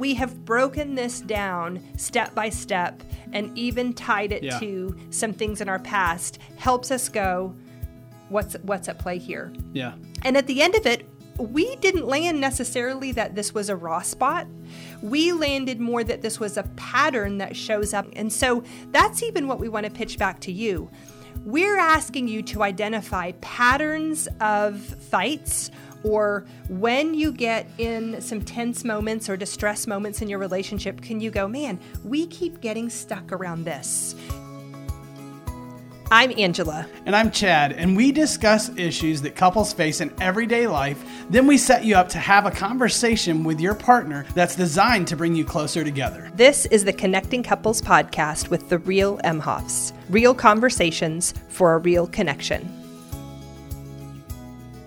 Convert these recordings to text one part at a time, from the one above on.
we have broken this down step by step and even tied it Yeah. to some things in our past helps us go, what's what's at play here? Yeah. And at the end of it, we didn't land necessarily that this was a raw spot. We landed more that this was a pattern that shows up. And so that's even what we want to pitch back to you. We're asking you to identify patterns of fights or when you get in some tense moments or distress moments in your relationship, can you go, man, we keep getting stuck around this? I'm Angela. And I'm Chad, and we discuss issues that couples face in everyday life. Then we set you up to have a conversation with your partner that's designed to bring you closer together. This is the Connecting Couples podcast with the real Emhoffs. Real conversations for a real connection.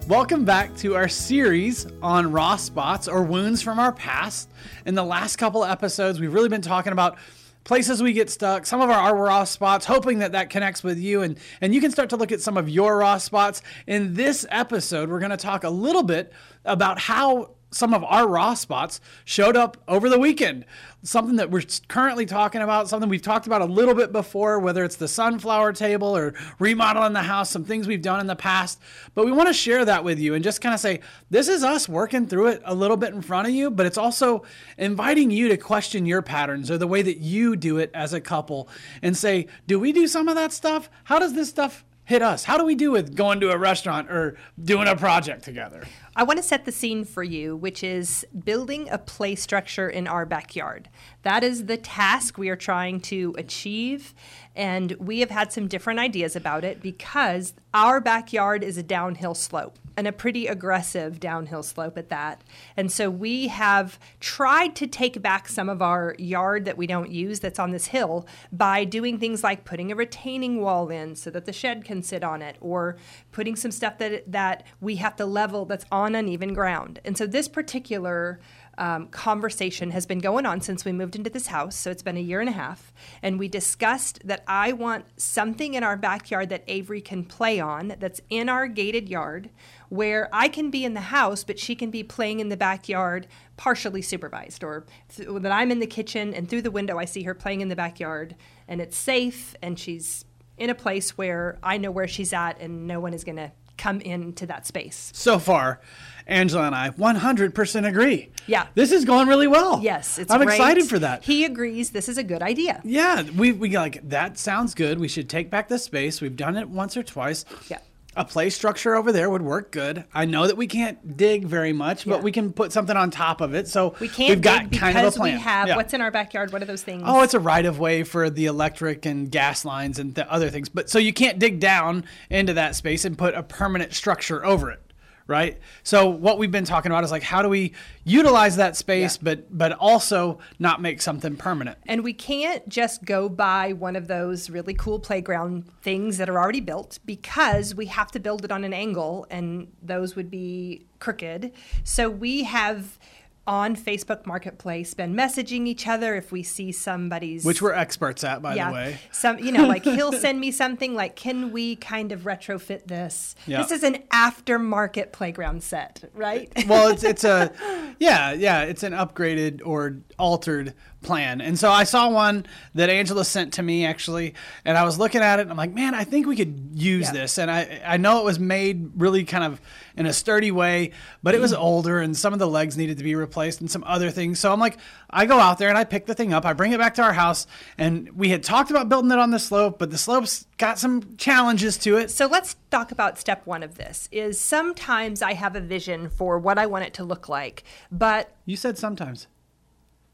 Welcome back to our series on raw spots or wounds from our past. In the last couple episodes, we've really been talking about places we get stuck, some of our, raw spots, hoping that that connects with you and, and you can start to look at some of your raw spots. In this episode, we're going to talk a little bit about how some of our raw spots showed up over the weekend. Something that we're currently talking about, something we've talked about a little bit before, whether it's the sunflower table or remodeling the house, some things we've done in the past. But we want to share that with you and just kind of say, this is us working through it a little bit in front of you, but it's also inviting you to question your patterns or the way that you do it as a couple and say, do we do some of that stuff? How does this stuff hit us? How do we do with going to a restaurant or doing a project together? I want to set the scene for you, which is building a play structure in our backyard. That is the task we are trying to achieve. And we have had some different ideas about it because our backyard is a downhill slope and a pretty aggressive downhill slope at that. And so we have tried to take back some of our yard that we don't use that's on this hill by doing things like putting a retaining wall in so that the shed can sit on it or putting some stuff that that we have to level that's on uneven ground. And so this particular um, conversation has been going on since we moved into this house. So it's been a year and a half. And we discussed that I want something in our backyard that Avery can play on that's in our gated yard where I can be in the house, but she can be playing in the backyard partially supervised, or th- that I'm in the kitchen and through the window I see her playing in the backyard and it's safe and she's in a place where I know where she's at and no one is going to come into that space. So far, Angela and I 100% agree. Yeah. This is going really well. Yes, it's I'm great. excited for that. He agrees this is a good idea. Yeah, we we like that sounds good. We should take back the space. We've done it once or twice. Yeah. A play structure over there would work good. I know that we can't dig very much, Yeah. but we can put something on top of it. So We can't we've got dig kind of a plan. we have Yeah. what's in our backyard. What are those things? Oh, it's a right of way for the electric and gas lines and the other things. But so you can't dig down into that space and put a permanent structure over it, right? So what we've been talking about is like how do we utilize that space Yeah. but but also not make something permanent. And we can't just go buy one of those really cool playground things that are already built because we have to build it on an angle and those would be crooked. So we have on Facebook Marketplace been messaging each other if we see somebody's Which we're experts at, by yeah, the way. some you know like he'll send me something like can we kind of retrofit this? Yeah. This is an aftermarket playground set, right? well, it's it's a yeah yeah it's an upgraded or altered plan. And so I saw one that Angela sent to me actually, and I was looking at it. and I'm like, man, I think we could use Yeah. this. And I I know it was made really kind of in a sturdy way, but it was mm-hmm. older and some of the legs needed to be replaced and some other things. So I'm like, I go out there and I pick the thing up. I bring it back to our house, and we had talked about building it on the slope, but the slope's got some challenges to it. So let's talk about step one of this is sometimes I have a vision for what I want it to look like, but You said sometimes.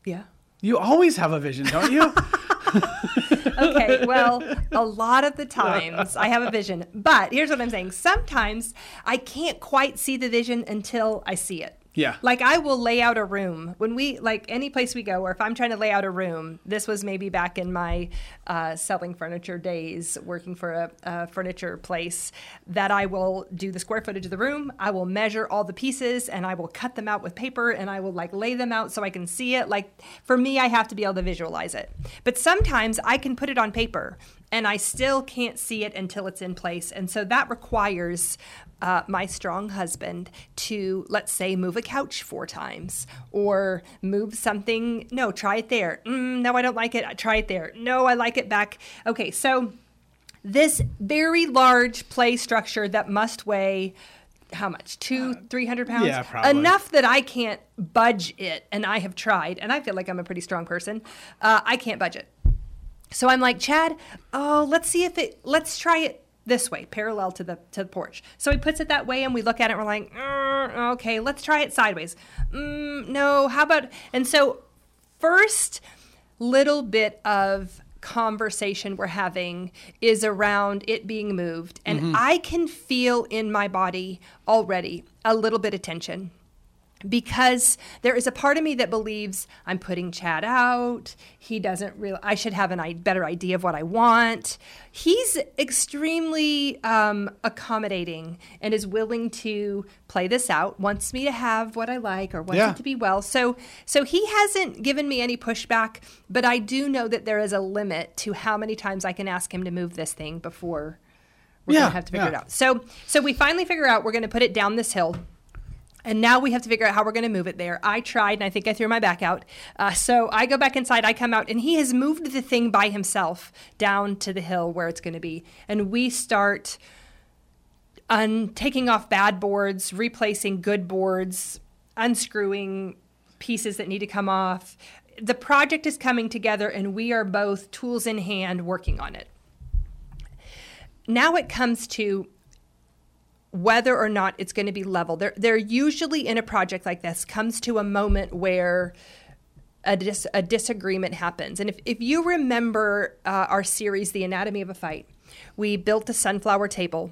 yeah. You always have a vision, don't you? Okay, well, a lot of the times I have a vision, but here's what I'm saying. Sometimes I can't quite see the vision until I see it. Yeah. Like I will lay out a room when we like any place we go, or if I'm trying to lay out a room. This was maybe back in my uh, selling furniture days, working for a, a furniture place. That I will do the square footage of the room. I will measure all the pieces, and I will cut them out with paper, and I will like lay them out so I can see it. Like for me, I have to be able to visualize it. But sometimes I can put it on paper. And I still can't see it until it's in place. And so that requires uh, my strong husband to, let's say, move a couch four times or move something. No, try it there. Mm, no, I don't like it. Try it there. No, I like it back. Okay, so this very large play structure that must weigh how much two three hundred pounds yeah, probably. enough that i can't budge it and i have tried and i feel like i'm a pretty strong person uh, i can't budge it so I'm like, Chad, oh, let's see if it, let's try it this way, parallel to the to the porch. So he puts it that way, and we look at it. and We're like, mm, okay, let's try it sideways. Mm, no, how about? And so, first little bit of conversation we're having is around it being moved, and Mm-hmm. I can feel in my body already a little bit of tension because there is a part of me that believes I'm putting Chad out. He doesn't really. I should have a i- better idea of what I want. He's extremely um, accommodating and is willing to play this out. Wants me to have what I like or wants Yeah. it to be well. So, so he hasn't given me any pushback. But I do know that there is a limit to how many times I can ask him to move this thing before we're Yeah, gonna have to figure yeah. it out. So, so we finally figure out we're going to put it down this hill. And now we have to figure out how we're going to move it there. I tried, and I think I threw my back out. Uh, so I go back inside, I come out, and he has moved the thing by himself down to the hill where it's going to be. And we start un- taking off bad boards, replacing good boards, unscrewing pieces that need to come off. The project is coming together, and we are both tools in hand working on it. Now it comes to whether or not it's going to be level. There, there usually in a project like this comes to a moment where a, dis, a disagreement happens. And if, if you remember uh, our series, The Anatomy of a Fight, we built a sunflower table.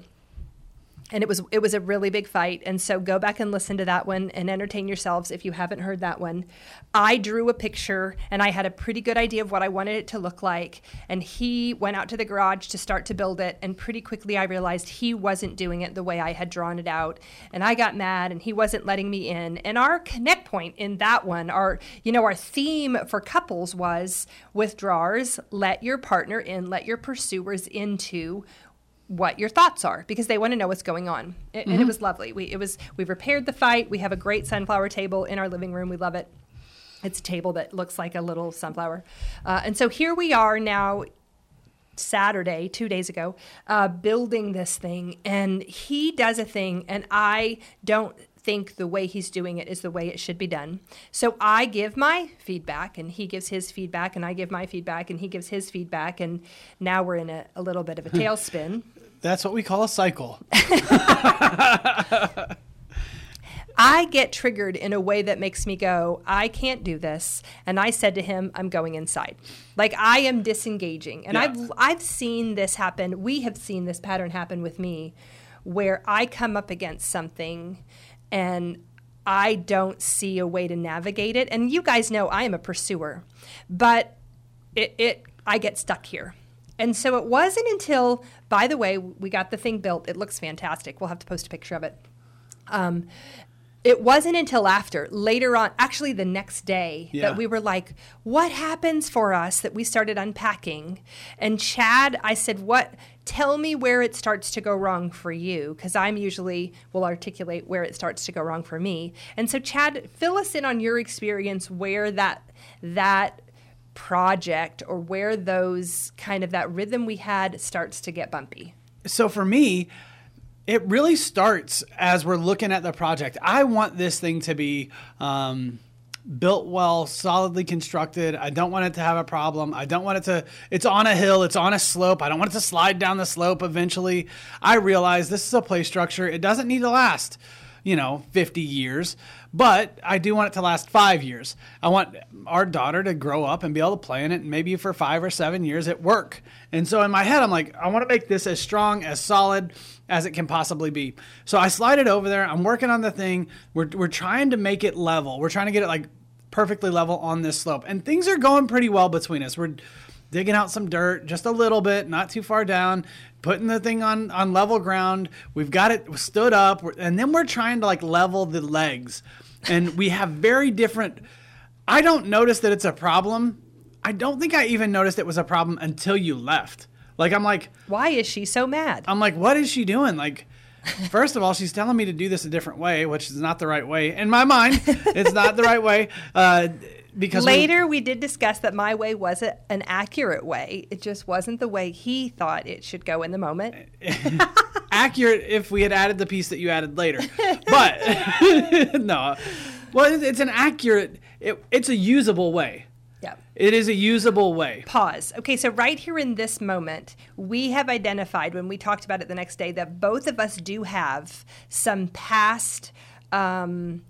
And it was it was a really big fight, and so go back and listen to that one and entertain yourselves if you haven't heard that one. I drew a picture, and I had a pretty good idea of what I wanted it to look like. And he went out to the garage to start to build it, and pretty quickly I realized he wasn't doing it the way I had drawn it out, and I got mad, and he wasn't letting me in. And our connect point in that one, our you know our theme for couples was withdrawers, let your partner in, let your pursuers into what your thoughts are because they want to know what's going on. It, And it was lovely. We it was we repaired the fight. We have a great sunflower table in our living room. We love it. It's a table that looks like a little sunflower. Uh, and so here we are now Saturday, two days ago, uh, building this thing, and he does a thing, and I don't think the way he's doing it is the way it should be done. So I give my feedback, and he gives his feedback, and I give my feedback, and he gives his feedback, and now we're in a, a little bit of a tailspin. That's what we call a cycle. I get triggered in a way that makes me go, I can't do this. And I said to him, I'm going inside. Like I am disengaging. And Yeah. I've I've seen this happen. We have seen this pattern happen with me where I come up against something and I don't see a way to navigate it. And you guys know I am a pursuer. But it, it I get stuck here. And so it wasn't until, by the way, we got the thing built. It looks fantastic. We'll have to post a picture of it. Um, it wasn't until after, later on, actually the next day, Yeah. that we were like, what happens for us that we started unpacking? And Chad, I said, what? Tell me where it starts to go wrong for you, because I'm usually will articulate where it starts to go wrong for me. And so, Chad, fill us in on your experience where that that project or where those kind of that rhythm we had starts to get bumpy. so for me, it really starts as we're looking at the project. I want this thing to be um, built well, solidly constructed. I don't want it to have a problem. I don't want it to, it's on a hill, it's on a slope. I don't want it to slide down the slope eventually. I realize this is a play structure. It doesn't need to last, you know, 50 years, but I do want it to last five years. I want our daughter to grow up and be able to play in it, maybe for five or seven years at work. And so in my head, I'm like, I want to make this as strong, as solid as it can possibly be. So I slide it over there. I'm working on the thing. We're, we're trying to make it level. We're trying to get it like perfectly level on this slope. And things are going pretty well between us. We're digging out some dirt just a little bit, not too far down, putting the thing on on level ground. We've got it stood up, and then we're trying to like level the legs. And we have very different I don't notice that it's a problem. I don't think I even noticed it was a problem until you left. Like I'm like Why is she so mad? I'm like, what is she doing? Like, first of all, she's telling me to do this a different way, which is not the right way in my mind. it's not the right way. Uh, because Later, we did discuss that my way wasn't an accurate way. It just wasn't the way he thought it should go in the moment. accurate if we had added the piece that you added later. But no, well, it- it's an accurate. It, it's a usable way. Yeah. It is a usable way. Pause. Okay, so right here in this moment, we have identified when we talked about it the next day that both of us do have some past. Um,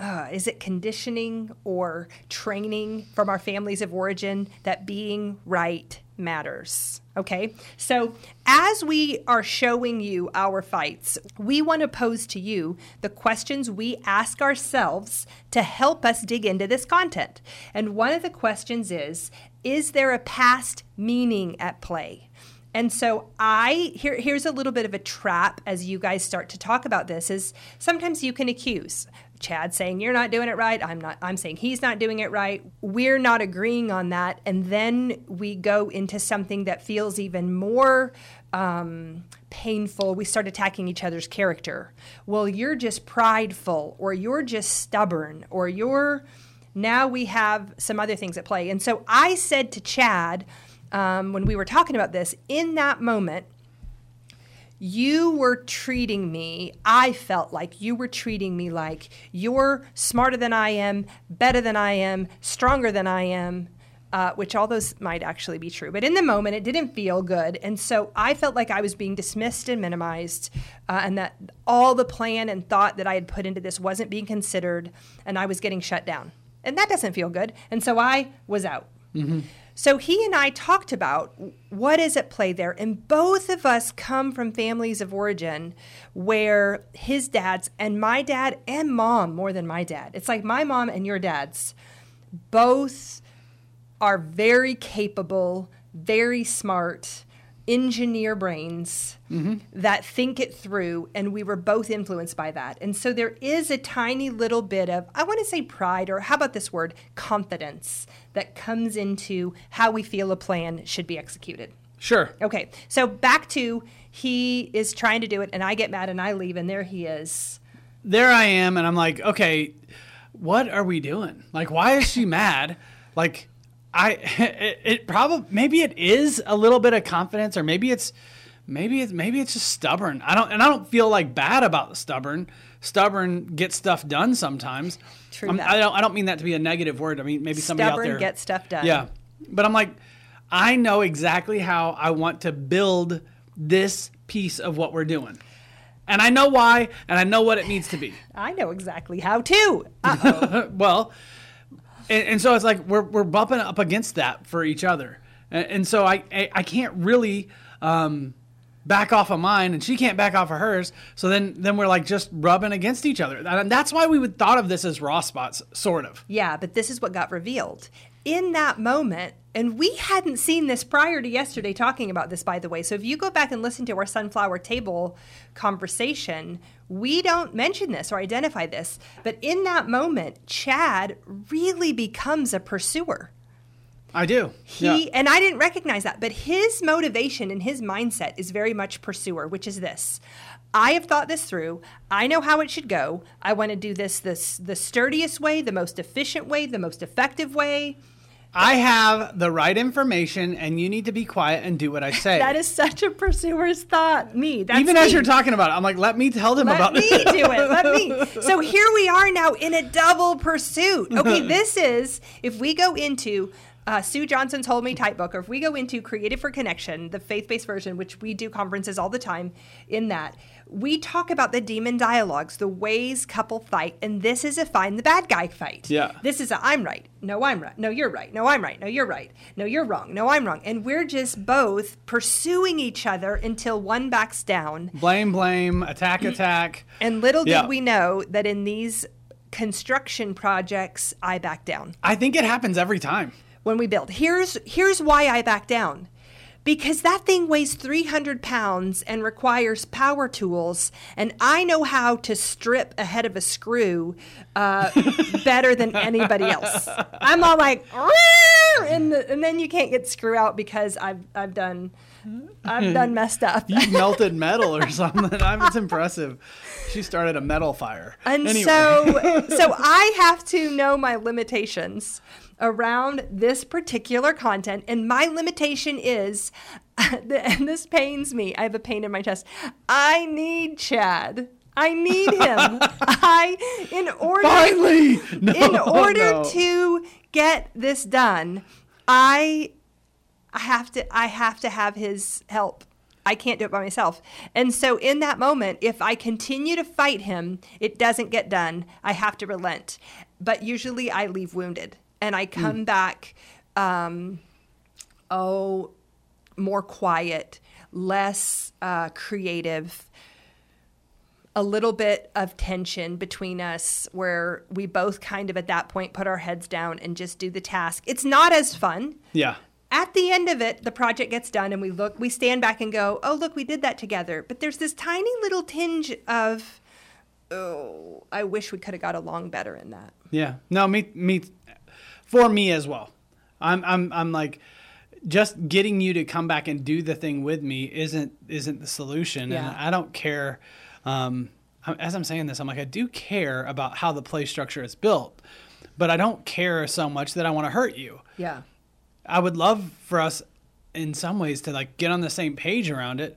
uh, is it conditioning or training from our families of origin that being right matters? Okay, so as we are showing you our fights, we want to pose to you the questions we ask ourselves to help us dig into this content. And one of the questions is Is there a past meaning at play? And so I here here's a little bit of a trap as you guys start to talk about this is sometimes you can accuse Chad saying you're not doing it right, I'm not I'm saying he's not doing it right. We're not agreeing on that and then we go into something that feels even more um, painful. We start attacking each other's character. Well, you're just prideful or you're just stubborn or you're now we have some other things at play. And so I said to Chad um, when we were talking about this, in that moment, you were treating me, I felt like you were treating me like you're smarter than I am, better than I am, stronger than I am, uh, which all those might actually be true. But in the moment, it didn't feel good. And so I felt like I was being dismissed and minimized, uh, and that all the plan and thought that I had put into this wasn't being considered, and I was getting shut down. And that doesn't feel good. And so I was out. So he and I talked about what is at play there, and both of us come from families of origin where his dad's and my dad and mom more than my dad. It's like my mom and your dad's both are very capable, very smart, engineer brains mm-hmm. that think it through, and we were both influenced by that. And so there is a tiny little bit of, I want to say pride, or how about this word, confidence, that comes into how we feel a plan should be executed. Sure. Okay, so back to he is trying to do it, and I get mad and I leave, and there he is. There I am, and I'm like, okay, what are we doing? Like, why is she mad? Like, I it, it probably maybe it is a little bit of confidence, or maybe it's maybe it's maybe it's just stubborn. I don't and I don't feel like bad about the stubborn. Stubborn get stuff done sometimes. True. I don't I don't mean that to be a negative word. I mean maybe somebody out Stubborn there gets stuff done. Yeah, but I'm like, I know exactly how I want to build this piece of what we're doing. And I know why, and I know what it needs to be. I know exactly how to. Well, and, and so it's like we're, we're bumping up against that for each other. And, and so I, I, I can't really um, back off of mine and she can't back off of hers. So then, then we're like just rubbing against each other. And that's why we would thought of this as raw spots, sort of. Yeah, but this is what got revealed. In that moment, and we hadn't seen this prior to yesterday talking about this, by the way. So if you go back and listen to our sunflower table conversation, we don't mention this or identify this. But in that moment, Chad really becomes a pursuer. I do. He Yeah. and I didn't recognize that, but his motivation and his mindset is very much pursuer, which is this. I have thought this through. I know how it should go. I want to do this this the sturdiest way, the most efficient way, the most effective way. I have the right information and you need to be quiet and do what I say. That is such a pursuer's thought. Me. That's Even as you're talking about it, I'm like, let me tell them Let about me this. do it. Let me. So here we are now in a double pursuit. Okay, this is if we go into uh, Sue Johnson's Hold Me Tight book, or if we go into Created for Connection, the faith based version, which we do conferences all the time in that, we talk about the demon dialogues, the ways couple fight, and this is a find the bad guy fight. Yeah. This is a I'm right. No, I'm right. No, you're right. No, I'm right. No, you're right. No, you're wrong. No, I'm wrong. And we're just both pursuing each other until one backs down. Blame, blame, attack, attack. And little did Yeah. we know that in these construction projects, I back down I think it happens every time. When we build. Here's here's why I back down. Because that thing weighs 300 pounds and requires power tools, and I know how to strip a head of a screw uh, better than anybody else. I'm all like, and, the, and then you can't get screw out because I've I've done I've done messed up. You melted metal or something. I mean, it's impressive. She started a metal fire. And Anyway. so so I have to know my limitations around this particular content and my limitation is and this pains me. I have a pain in my chest. I need Chad. I need him. I in order finally, no, in order no. to get this done, I I have to I have to have his help. I can't do it by myself. And so in that moment, if I continue to fight him, it doesn't get done. I have to relent. But usually I leave wounded and I come back um, oh more quiet, less uh, creative, a little bit of tension between us where we both kind of at that point put our heads down and just do the task. It's not as fun. Yeah. At the end of it, the project gets done and we look, we stand back and go, oh, look, we did that together. But there's this tiny little tinge of, oh, I wish we could have got along better in that. Yeah. No, me me for me as well. I'm I'm I'm like just getting you to come back and do the thing with me isn't isn't the solution. Yeah. And I don't care um as I'm saying this, I'm like I do care about how the play structure is built, but I don't care so much that I want to hurt you. Yeah. I would love for us in some ways to like get on the same page around it.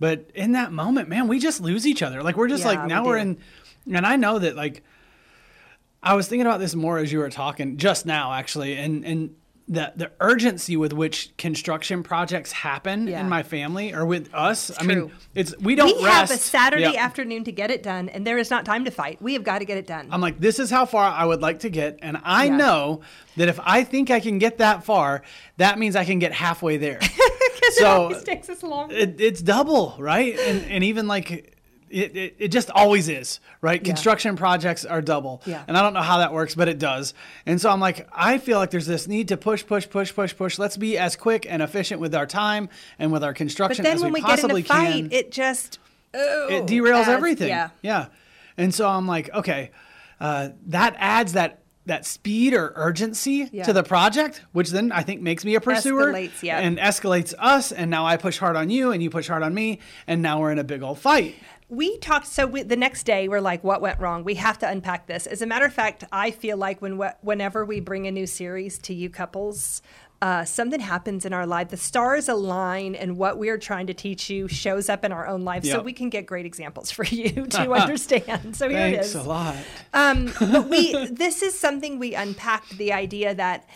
But in that moment, man, we just lose each other. Like we're just Yeah, like now we're in and I know that like I was thinking about this more as you were talking just now actually and and the the urgency with which construction projects happen Yeah. in my family or with us. I mean, it's we don't we rest. have a Saturday Yep. afternoon to get it done, and there is not time to fight. We have got to get it done. I'm like, this is how far I would like to get. And I Yeah. know that if I think I can get that far, that means I can get halfway there. So- it always takes us long. it, it's double, right? And, and even like, it, it, it just always is, right? Yeah. Construction projects are double. Yeah. And I don't know how that works, but it does. And so I'm like, I feel like there's this need to push, push, push, push, push. Let's be as quick and efficient with our time and with our construction as when we we get in possibly a fight, can it just oh, it derails adds- everything. Yeah. Yeah. And so I'm like, okay, uh, that adds that that speed or urgency Yeah. to the project, which then I think makes me a pursuer Escalates, yeah. and escalates us. And now I push hard on you, and you push hard on me, and now we're in a big old fight. We talked. So we, the next day, we're like, "What went wrong? We have to unpack this." As a matter of fact, I feel like when whenever we bring a new series to you couples, uh, something happens in our life. The stars align, and what we are trying to teach you shows up in our own lives, so we can get great examples for you to understand. So here it Thanks is. a lot. Um, but we this is something we unpacked the idea that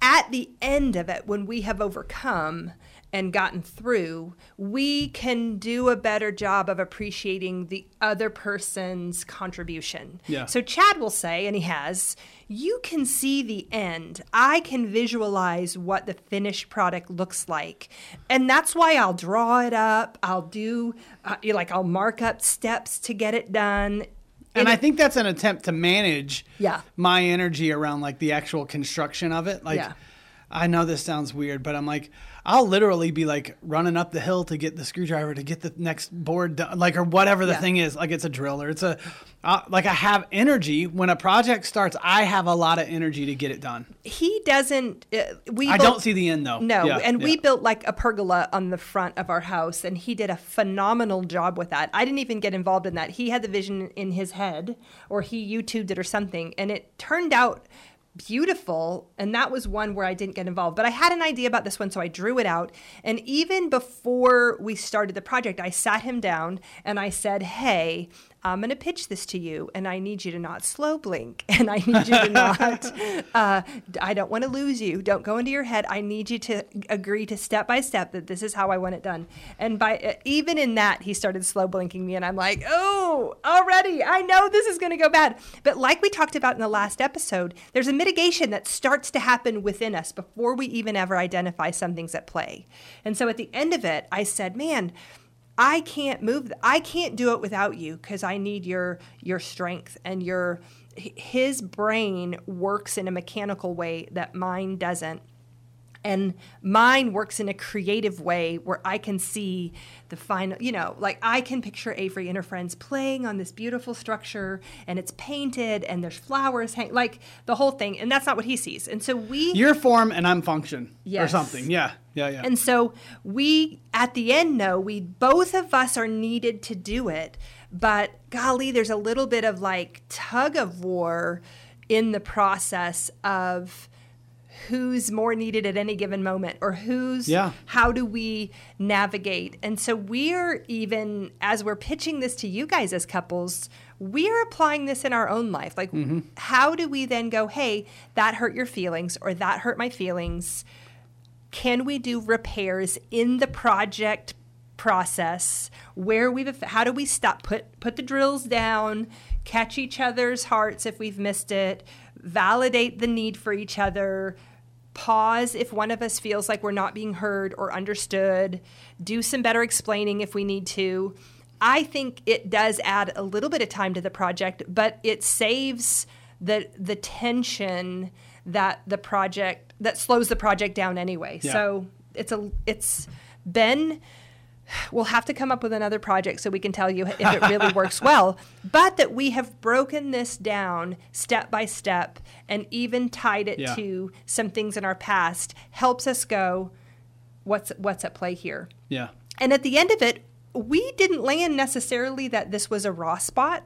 at the end of it, when we have overcome and gotten through, we can do a better job of appreciating the other person's contribution. Yeah. So Chad will say, and he has, you can see the end. I can visualize what the finished product looks like. And that's why I'll draw it up. I'll do, uh, like, I'll mark up steps to get it done. And I think that's an attempt to manage Yeah. my energy around like the actual construction of it. Like Yeah. I know this sounds weird, but I'm like I'll literally be like running up the hill to get the screwdriver to get the next board done, like or whatever the Yeah. thing is. Like it's a drill or it's a uh, like I have energy when a project starts. I have a lot of energy to get it done. he doesn't uh, we I built- don't see the end though. no Yeah, and we built like a pergola on the front of our house and he did a phenomenal job with that i didn't even get involved in that he had the vision in his head or he youtubed it or something and it turned out beautiful and that was one where i didn't get involved. But i had an idea about this one so i drew it out. And even before we started the project i sat him down and i said hey i'm going to pitch this to you and i need you to not slow blink and i need you to not uh, i don't want to lose you. Don't go into your head. I need you to agree to step by step that this is how i want it done. And by uh, even in that he started slow blinking me and i'm like oh already. I know this is going to go bad. But like we talked about in the last episode there's a mitigation that starts to happen within us before we even ever identify something's at play and so at the end of it i said man I can't move. I can't do it without you because I need your your strength and your. His brain works in a mechanical way that mine doesn't. And mine works in a creative way where I can see the final, you know, like I can picture Avery and her friends playing on this beautiful structure and it's painted and there's flowers hang like the whole thing. And that's not what he sees. And so we. Your form and I'm function or something. Yeah. Yeah. Yeah. And so we, at the end, know we both of us are needed to do it. But golly, there's a little bit of like tug of war in the process of who's more needed at any given moment or who's Yeah. how do we navigate? And so we're even as we're pitching this to you guys as couples we're applying this in our own life. Like mm-hmm. how do we then go hey that hurt your feelings or that hurt my feelings. Can we do repairs in the project process where we've how do we stop put put the drills down catch each other's hearts if we've missed it validate the need for each other pause if one of us feels like we're not being heard or understood. Do some better explaining if we need to. I think it does add a little bit of time to the project but it saves the the tension that the project that slows the project down anyway. Yeah. so it's a it's been we'll have to come up with another project so we can tell you if it really works well but that we have broken this down step by step and even tied it Yeah. to some things in our past helps us go what's what's at play here yeah. and at the end of it, we didn't land necessarily that this was a raw spot.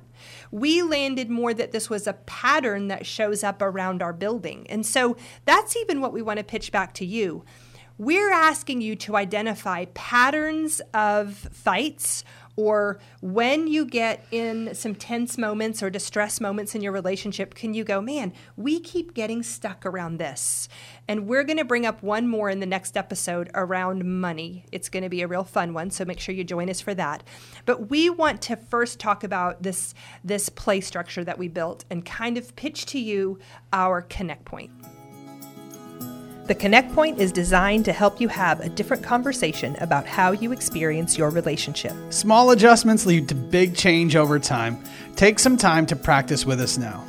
We landed more that this was a pattern that shows up around our building. And so that's even what we want to pitch back to you. We're asking you to identify patterns of fights or when you get in some tense moments or distress moments in your relationship, can you go, man, we keep getting stuck around this? And we're going to bring up one more in the next episode around money. It's going to be a real fun one, so make sure you join us for that. But we want to first talk about this this play structure that we built and kind of pitch to you our connect point. The Connect Point is designed to help you have a different conversation about how you experience your relationship. Small adjustments lead to big change over time. Take some time to practice with us now.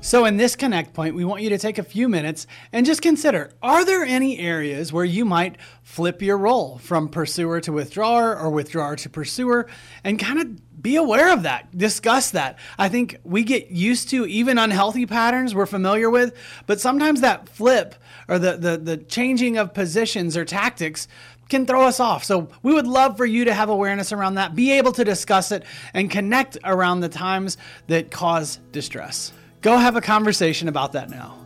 So, in this connect point, we want you to take a few minutes and just consider are there any areas where you might flip your role from pursuer to withdrawer or withdrawer to pursuer and kind of be aware of that, discuss that. I think we get used to even unhealthy patterns we're familiar with, but sometimes that flip or the, the, the changing of positions or tactics can throw us off. So we would love for you to have awareness around that, be able to discuss it, and connect around the times that cause distress. Go have a conversation about that now.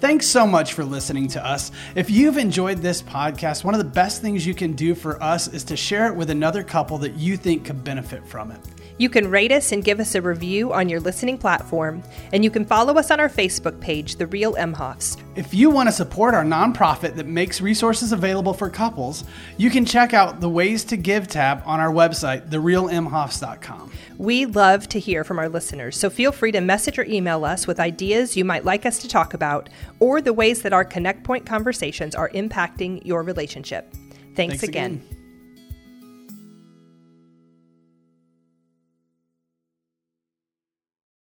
Thanks so much for listening to us. If you've enjoyed this podcast, one of the best things you can do for us is to share it with another couple that you think could benefit from it. You can rate us and give us a review on your listening platform, and you can follow us on our Facebook page, The Real Emhoffs. If you want to support our nonprofit that makes resources available for couples, you can check out the Ways to Give tab on our website, therealemhoffs.com. We love to hear from our listeners, so feel free to message or email us with ideas you might like us to talk about or the ways that our Connect Point conversations are impacting your relationship. Thanks, Thanks again. again.